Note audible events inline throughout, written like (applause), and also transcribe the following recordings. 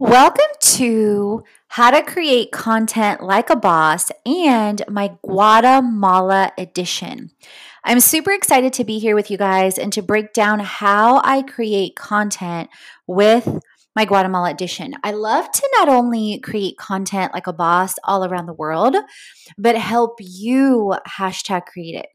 Welcome to How to Create Content Like a Boss and my Guatemala edition. I'm super excited to be here with you guys and to break down how I create content with my Guatemala edition. I love to not only create content like a boss all around the world, but help you hashtag create it.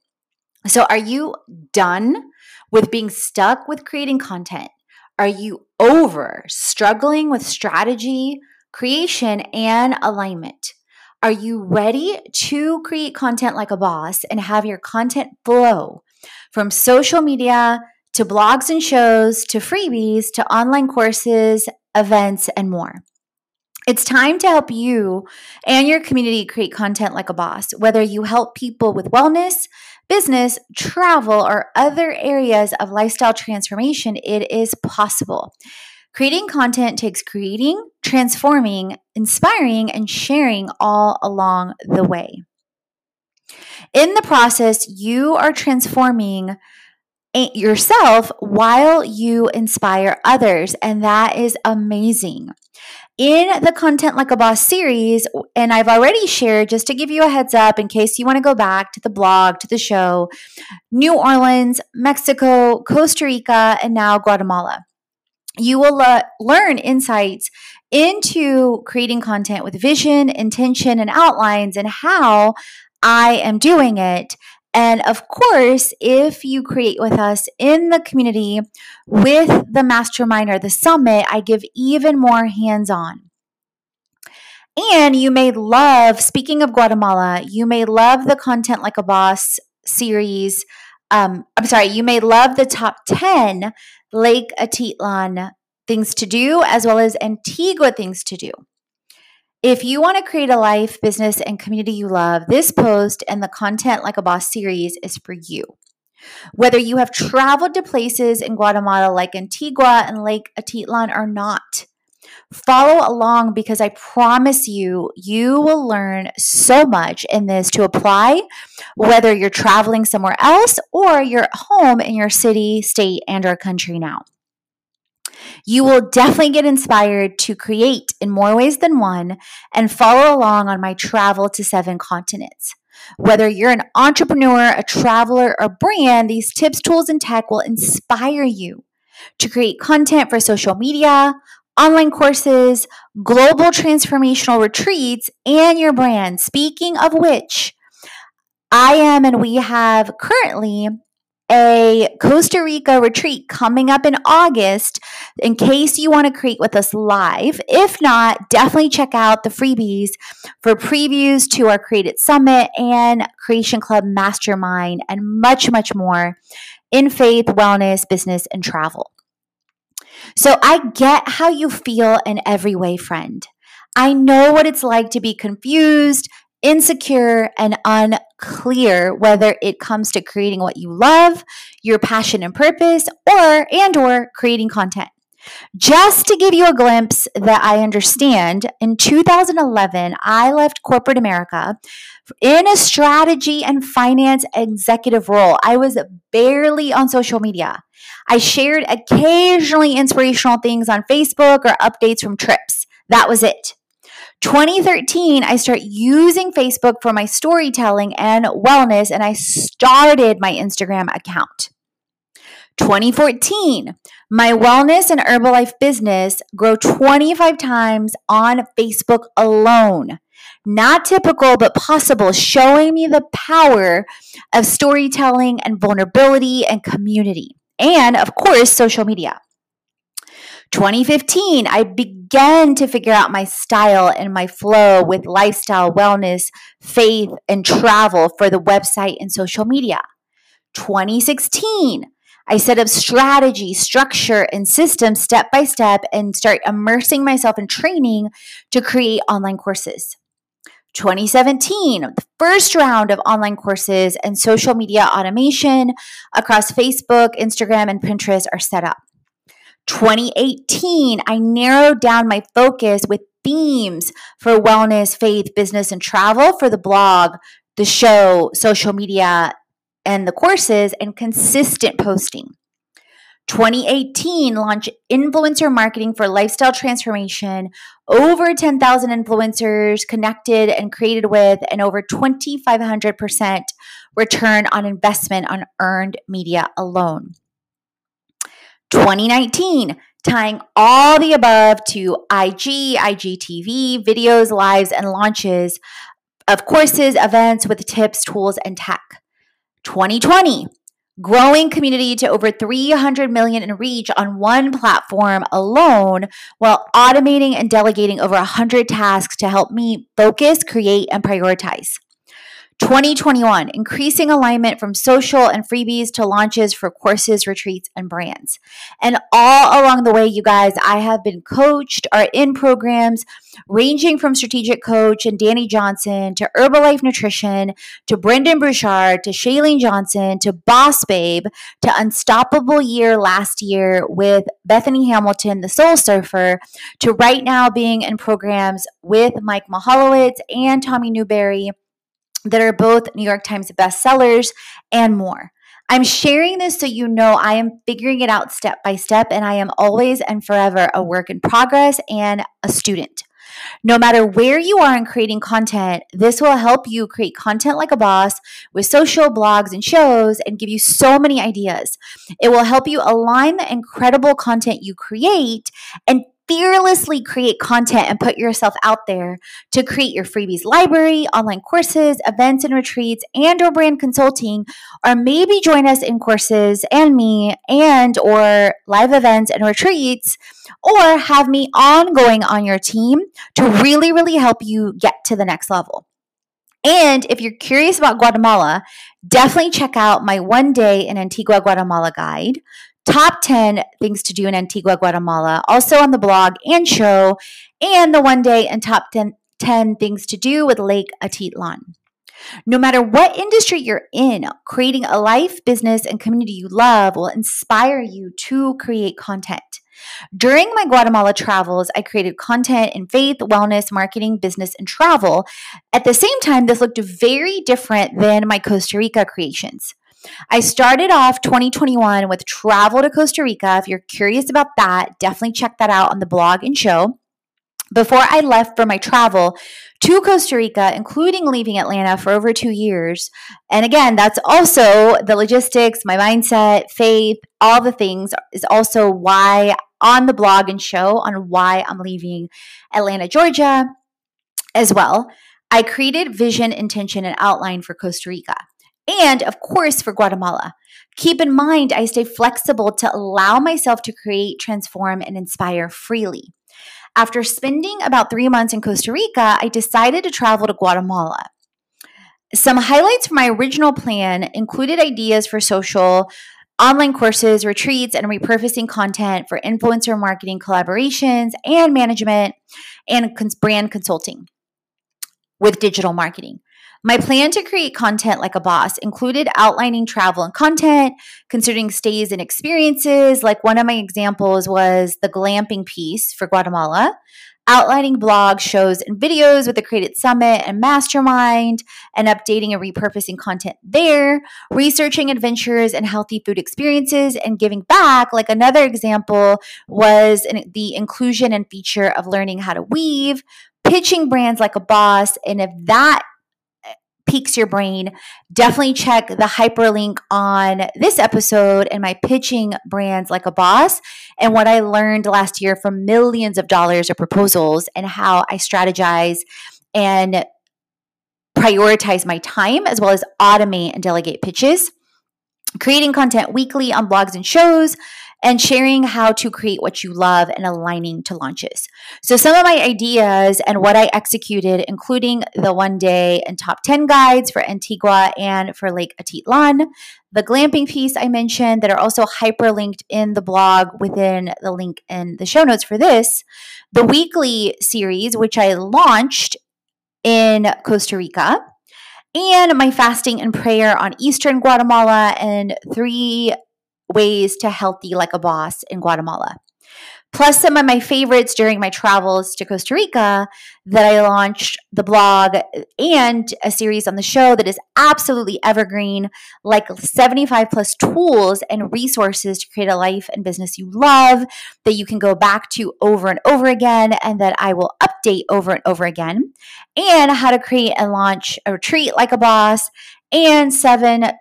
So, are you done with being stuck with creating content? Are you over struggling with strategy, creation, and alignment? Are you ready to create content like a boss and have your content flow from social media to blogs and shows to freebies to online courses, events, and more? It's time to help you and your community create content like a boss, whether you help people with wellness, business, travel, or other areas of lifestyle transformation, it is possible. Creating content takes creating, transforming, inspiring, and sharing all along the way. In the process, you are transforming yourself while you inspire others, and that is amazing in the Content Like a Boss series, and I've already shared, just to give you a heads up in case you want to go back to the blog, to the show, New Orleans, Mexico, Costa Rica, and now Guatemala. You will uh, learn insights into creating content with vision, intention, and outlines, and how I am doing it. And of course, if you create with us in the community with the mastermind or the summit, I give even more hands on. And you may love, speaking of Guatemala, you may love the Content Like a Boss series. Um, I'm sorry, you may love the top 10 Lake Atitlan things to do as well as Antigua things to do. If you want to create a life, business, and community you love, this post and the Content Like a Boss series is for you. Whether you have traveled to places in Guatemala like Antigua and Lake Atitlan or not, follow along because I promise you, you will learn so much in this to apply, whether you're traveling somewhere else or you're at home in your city, state, and or country now. You will definitely get inspired to create in more ways than one and follow along on my travel to seven continents. Whether you're an entrepreneur, a traveler, or brand, these tips, tools, and tech will inspire you to create content for social media, online courses, global transformational retreats, and your brand. Speaking of which, I am and we have currently a Costa Rica retreat coming up in August in case you want to create with us live. If not, definitely check out the freebies for previews to our Create It Summit and Creation Club Mastermind and much, much more in faith, wellness, business, and travel. So I get how you feel in every way, friend. I know what it's like to be confused, insecure and unclear whether it comes to creating what you love, your passion and purpose, or and or creating content. Just to give you a glimpse that I understand, in 2011, I left corporate America in a strategy and finance executive role. I was barely on social media. I shared occasionally inspirational things on Facebook or updates from trips. That was it. 2013, I start using Facebook for my storytelling and wellness, and I started my Instagram account. 2014, my wellness and Herbalife business grow 25 times on Facebook alone. Not typical, but possible, showing me the power of storytelling and vulnerability and community. And of course, social media. 2015, I began to figure out my style and my flow with lifestyle, wellness, faith, and travel for the website and social media. 2016, I set up strategy, structure, and systems step by step and start immersing myself in training to create online courses. 2017, the first round of online courses and social media automation across Facebook, Instagram, and Pinterest are set up. 2018, I narrowed down my focus with themes for wellness, faith, business, and travel for the blog, the show, social media, and the courses, and consistent posting. 2018 launched influencer marketing for lifestyle transformation. Over 10,000 influencers connected and created with, and over 2,500% return on investment on earned media alone. 2019, tying all the above to IG, IGTV, videos, lives, and launches of courses, events with tips, tools, and tech. 2020, growing community to over 300 million in reach on one platform alone while automating and delegating over 100 tasks to help me focus, create, and prioritize. 2021, increasing alignment from social and freebies to launches for courses, retreats, and brands. And all along the way, you guys, I have been coached or in programs ranging from Strategic Coach and Danny Johnson to Herbalife Nutrition to Brendon Burchard to Shailene Johnson to Boss Babe to Unstoppable Year last year with Bethany Hamilton, the Soul Surfer, to right now being in programs with Mike Michalowicz and Tommy Newberry that are both New York Times bestsellers and more. I'm sharing this so you know I am figuring it out step by step, and I am always and forever a work in progress and a student. No matter where you are in creating content, this will help you create content like a boss with social blogs and shows and give you so many ideas. It will help you align the incredible content you create and fearlessly create content and put yourself out there to create your freebies library, online courses, events and retreats, and or brand consulting, or maybe join us in courses and me and or live events and retreats, or have me ongoing on your team to really, really help you get to the next level. And if you're curious about Guatemala, definitely check out my one day in Antigua, Guatemala guide top 10 things to do in Antigua, Guatemala, also on the blog and show, and the one day and top 10, 10 things to do with Lake Atitlan. No matter what industry you're in, creating a life, business, and community you love will inspire you to create content. During my Guatemala travels, I created content in faith, wellness, marketing, business, and travel. At the same time, this looked very different than my Costa Rica creations. I started off 2021 with travel to Costa Rica. If you're curious about that, definitely check that out on the blog and show. Before I left for my travel to Costa Rica, including leaving Atlanta for over two years. And again, that's also the logistics, my mindset, faith, all the things is also why on the blog and show on why I'm leaving Atlanta, Georgia as well. I created vision, intention, and outline for Costa Rica and of course for Guatemala. Keep in mind, I stay flexible to allow myself to create, transform, and inspire freely. After spending about three months in Costa Rica, I decided to travel to Guatemala. Some highlights from my original plan included ideas for social, online courses, retreats, and repurposing content for influencer marketing collaborations and management and brand consulting. with digital marketing. My plan to create content like a boss included outlining travel and content, considering stays and experiences. Like one of my examples was the glamping piece for Guatemala, outlining blog shows, and videos with the Create It Summit and Mastermind, and updating and repurposing content there, researching adventures and healthy food experiences, and giving back. Like another example was the inclusion and feature of learning how to weave, pitching brands like a boss. And if that piques your brain, definitely check the hyperlink on this episode and my pitching brands like a boss and what I learned last year from millions of dollars of proposals and how I strategize and prioritize my time as well as automate and delegate pitches. Creating content weekly on blogs and shows, and sharing how to create what you love and aligning to launches. So, some of my ideas and what I executed, including the one day and top 10 guides for Antigua and for Lake Atitlan, the glamping piece I mentioned that are also hyperlinked in the blog within the link in the show notes for this, the weekly series, which I launched in Costa Rica and my fasting and prayer on Eastern Guatemala, and three ways to healthy like a boss in Guatemala. Plus, some of my favorites during my travels to Costa Rica that I launched the blog and a series on the show that is absolutely evergreen, like 75 plus tools and resources to create a life and business you love that you can go back to over and over again and that I will update over and over again, and how to create and launch a retreat like a boss, and seven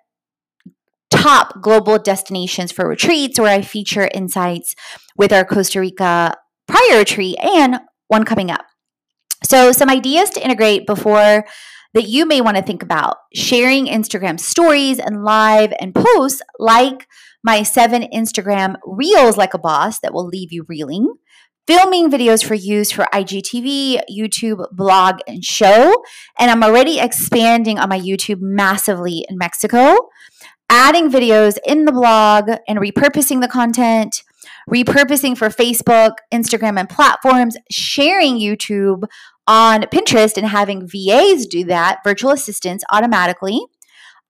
top global destinations for retreats where I feature insights with our Costa Rica prior retreat and one coming up. So, some ideas to integrate before that you may want to think about sharing Instagram stories and live and posts like my seven Instagram reels like a boss that will leave you reeling, filming videos for use for IGTV, YouTube, blog, and show. And I'm already expanding on my YouTube massively in Mexico adding videos in the blog and repurposing the content, repurposing for Facebook, Instagram, and platforms, sharing YouTube on Pinterest and having VAs do that, virtual assistants automatically,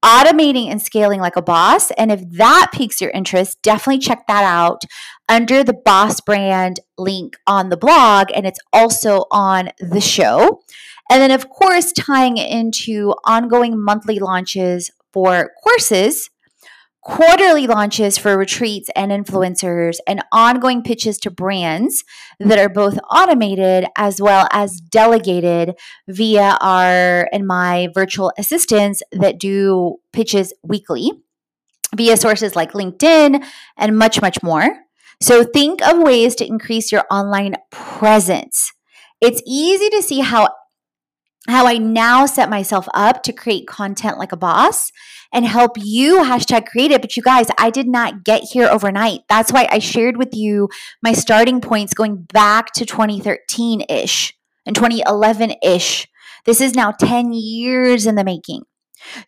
automating and scaling like a boss. And if that piques your interest, definitely check that out under the boss brand link on the blog. And it's also on the show. And then, of course, tying into ongoing monthly launches for courses quarterly launches for retreats and influencers, and ongoing pitches to brands that are both automated as well as delegated via our and my virtual assistants that do pitches weekly via sources like LinkedIn and much, much more. So think of ways to increase your online presence. It's easy to see how how I now set myself up to create content like a boss and help you hashtag create it. But you guys, I did not get here overnight. That's why I shared with you my starting points going back to 2013 ish and 2011 ish. This is now 10 years in the making.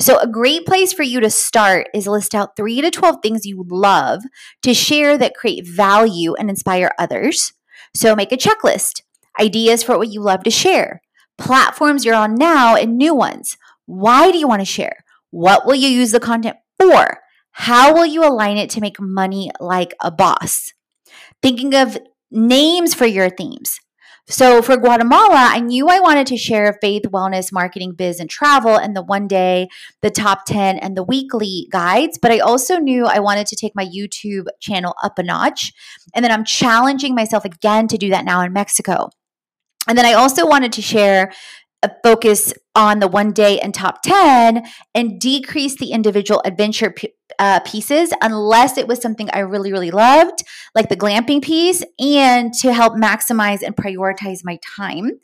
So, a great place for you to start is list out three to 12 things you love to share that create value and inspire others. So, make a checklist, ideas for what you love to share, platforms you're on now, and new ones. Why do you want to share? What will you use the content for? How will you align it to make money like a boss? Thinking of names for your themes. So for Guatemala, I knew I wanted to share faith, wellness, marketing, biz, and travel, and the one day, the top 10, and the weekly guides. But I also knew I wanted to take my YouTube channel up a notch. And then I'm challenging myself again to do that now in Mexico. And then I also wanted to share a focus on the one day and top 10 and decrease the individual adventure p- uh, pieces unless it was something I really, really loved, like the glamping piece, and to help maximize and prioritize my time,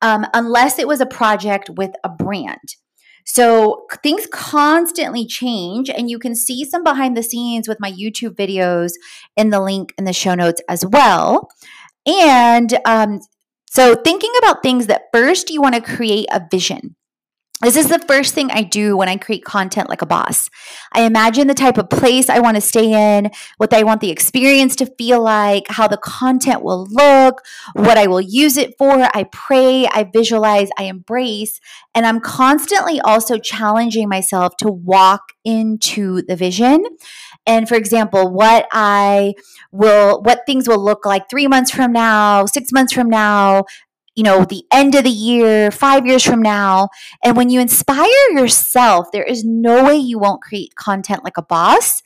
um, unless it was a project with a brand. So things constantly change, and you can see some behind the scenes with my YouTube videos in the link in the show notes as well. And um, so, thinking about things that first you want to create a vision. This is the first thing I do when I create content like a boss. I imagine the type of place I want to stay in, what I want the experience to feel like, how the content will look, what I will use it for. I pray, I visualize, I embrace, and I'm constantly also challenging myself to walk into the vision. And for example, what I will, what things will look like three months from now, six months from now, you know, the end of the year, five years from now. And when you inspire yourself, there is no way you won't create content like a boss.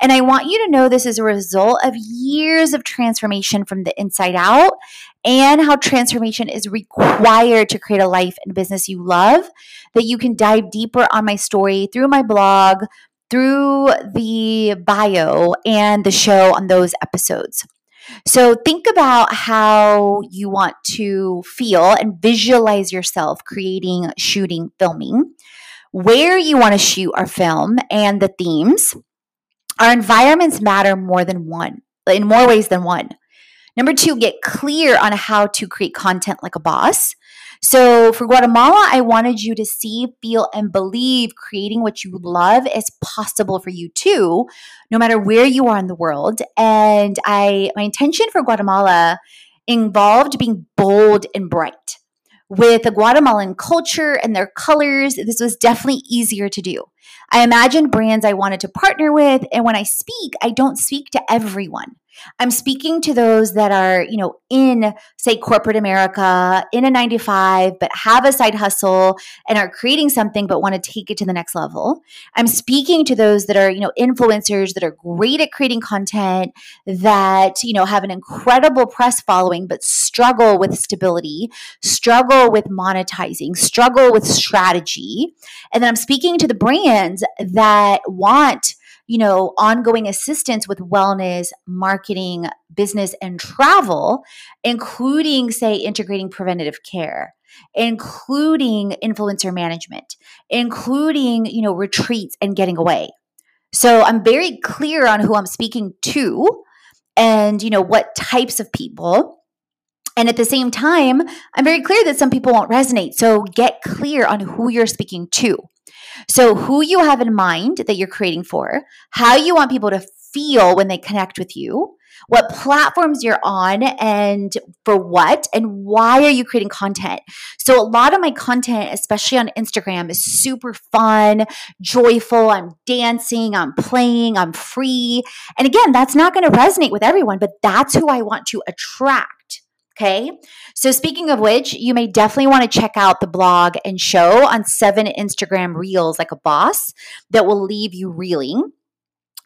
And I want you to know this is a result of years of transformation from the inside out and how transformation is required to create a life and business you love. That you can dive deeper on my story through my blog, through the bio, and the show on those episodes. So think about how you want to feel and visualize yourself creating, shooting, filming, where you want to shoot or film, and the themes. Our environments matter more than one, in more ways than one. Number two, get clear on how to create content like a boss. So for Guatemala, I wanted you to see, feel, and believe creating what you love is possible for you too, no matter where you are in the world. And I my intention for Guatemala involved being bold and bright. With the Guatemalan culture and their colors, this was definitely easier to do. I imagined brands I wanted to partner with, and when I speak, I don't speak to everyone. I'm speaking to those that are, you know, in, say, corporate America, in a 95, but have a side hustle and are creating something but want to take it to the next level. I'm speaking to those that are, you know, influencers that are great at creating content, that, you know, have an incredible press following, but struggle with stability, struggle with monetizing, struggle with strategy. And then I'm speaking to the brands that want, you know, ongoing assistance with wellness, marketing, business, and travel, including, say, integrating preventative care, including influencer management, including, you know, retreats and getting away. So I'm very clear on who I'm speaking to and, you know, what types of people. And at the same time, I'm very clear that some people won't resonate. So get clear on who you're speaking to. So, who you have in mind that you're creating for, how you want people to feel when they connect with you, what platforms you're on and for what and why are you creating content so a lot of my content especially on instagram is super fun joyful i'm dancing i'm playing i'm free and again that's not going to resonate with everyone but that's who i want to attract Okay. So, speaking of which, you may definitely want to check out the blog and show on seven Instagram reels like a boss that will leave you reeling.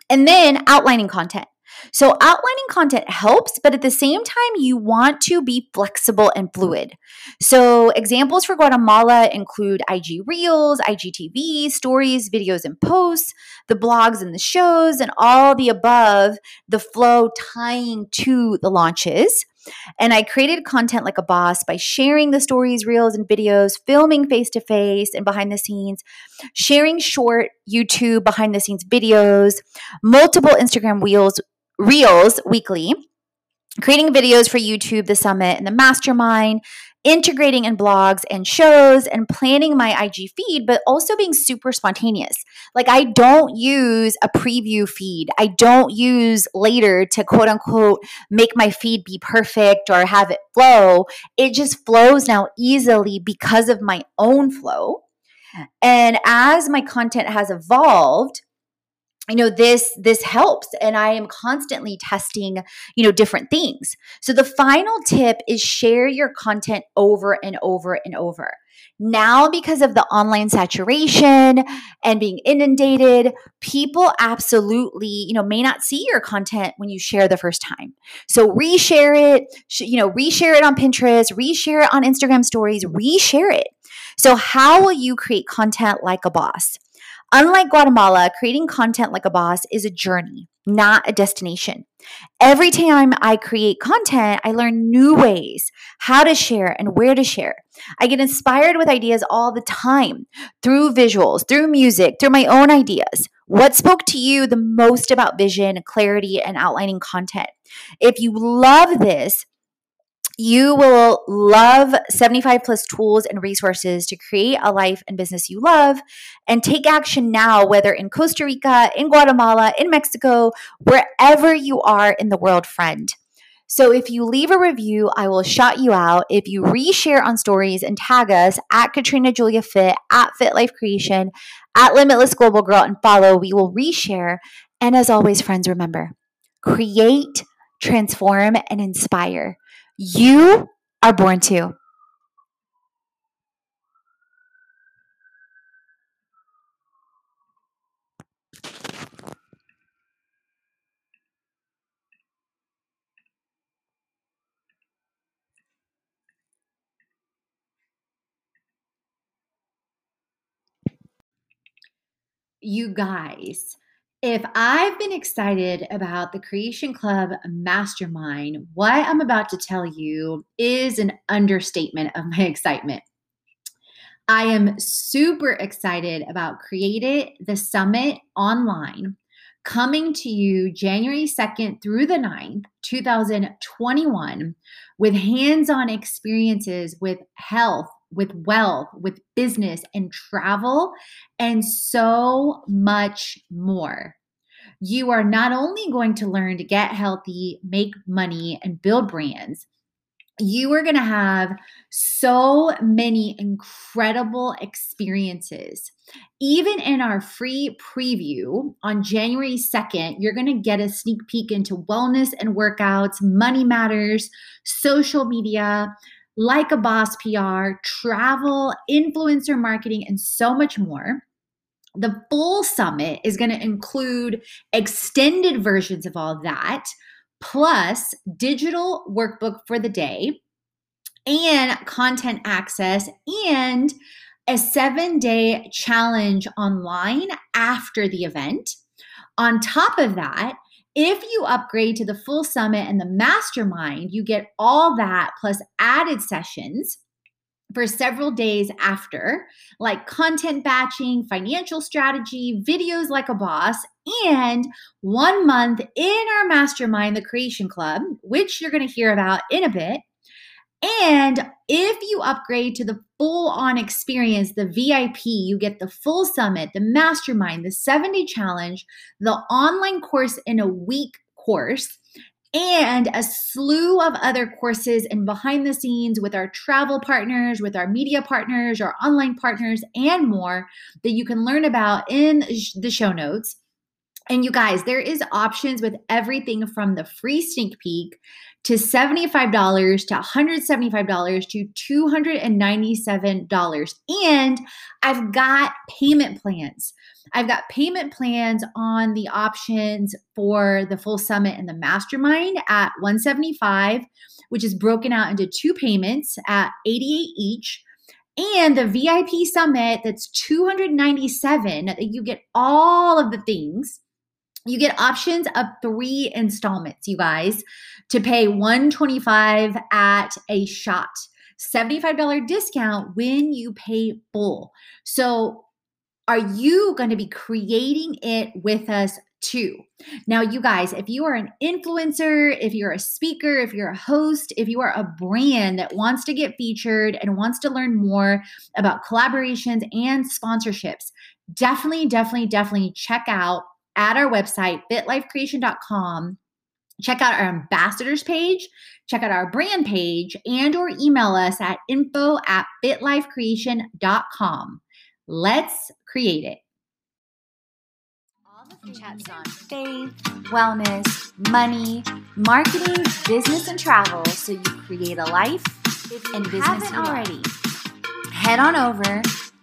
And then outlining content. So, outlining content helps, but at the same time, you want to be flexible and fluid. So, examples for Guatemala include IG Reels, IGTV, stories, videos, and posts, the blogs and the shows, and all the above, the flow tying to the launches. And I created content like a boss by sharing the stories, reels, and videos, filming face to face and behind the scenes, sharing short YouTube behind the scenes videos, multiple Instagram wheels, reels weekly, creating videos for YouTube, the summit, and the mastermind, integrating in blogs and shows and planning my IG feed, but also being super spontaneous. Like, I don't use a preview feed. I don't use later to quote unquote make my feed be perfect or have it flow. It just flows now easily because of my own flow. And as my content has evolved, you know this this helps and i am constantly testing you know different things. So the final tip is share your content over and over and over. Now because of the online saturation and being inundated people absolutely you know may not see your content when you share the first time. So reshare it you know reshare it on pinterest reshare it on instagram stories reshare it. So how will you create content like a boss Unlike Guatemala, creating content like a boss is a journey, not a destination. Every time I create content, I learn new ways how to share and where to share. I get inspired with ideas all the time through visuals, through music, through my own ideas. What spoke to you the most about vision, clarity, and outlining content? If you love this, You will love 75 plus tools and resources to create a life and business you love and take action now, whether in Costa Rica, in Guatemala, in Mexico, wherever you are in the world, friend. So if you leave a review, I will shout you out. If you reshare on stories and tag us at Katrina Julia Fit, at Fit Life Creation, at Limitless Global Girl, and follow, we will reshare. And as always, friends, remember create, transform, and inspire. You are born to. You guys, if I've been excited about the Creation Club Mastermind, what I'm about to tell you is an understatement of my (laughs) excitement. I am super excited about Create It, the summit online, coming to you January 2nd through the 9th, 2021, with hands on experiences with health, with wealth, with business and travel, and so much more. You are not only going to learn to get healthy, make money, and build brands, you are going to have so many incredible experiences. Even in our free preview on January 2nd, you're going to get a sneak peek into wellness and workouts, money matters, social media, like a boss PR, travel, influencer marketing, and so much more. The full summit is going to include extended versions of all that, plus digital workbook for the day and content access and a seven day challenge online after the event. On top of that, if you upgrade to the full summit and the mastermind, you get all that plus added sessions for several days after, like content batching, financial strategy, videos like a boss, and one month in our mastermind, the Creation Club, which you're going to hear about in a bit. And if you upgrade to the full on experience, the VIP, you get the full summit, the mastermind, the 70 challenge, the online course in a week course, and a slew of other courses and behind the scenes with our travel partners, with our media partners, our online partners, and more that you can learn about in the show notes. And you guys, there is options with everything from the free sneak peek to $75 to $175 to $297. And I've got payment plans. I've got payment plans on the options for the full summit and the mastermind at 175, which is broken out into two payments at 88 each. And the VIP summit that's 297 that you get all of the things you get options of three installments, you guys, to pay 125 at a shot. $75 discount when you pay full. So, are you going to be creating it with us too? Now, you guys, if you are an influencer, if you're a speaker, if you're a host, if you are a brand that wants to get featured and wants to learn more about collaborations and sponsorships, definitely, definitely, definitely check out at our website, fitlifecreation.com. Check out our ambassadors page, check out our brand page, and or email us at info at fitlifecreation.com. Let's create it. All the chats on faith, wellness, money, marketing, business, and travel so you create a life and business already. Head on over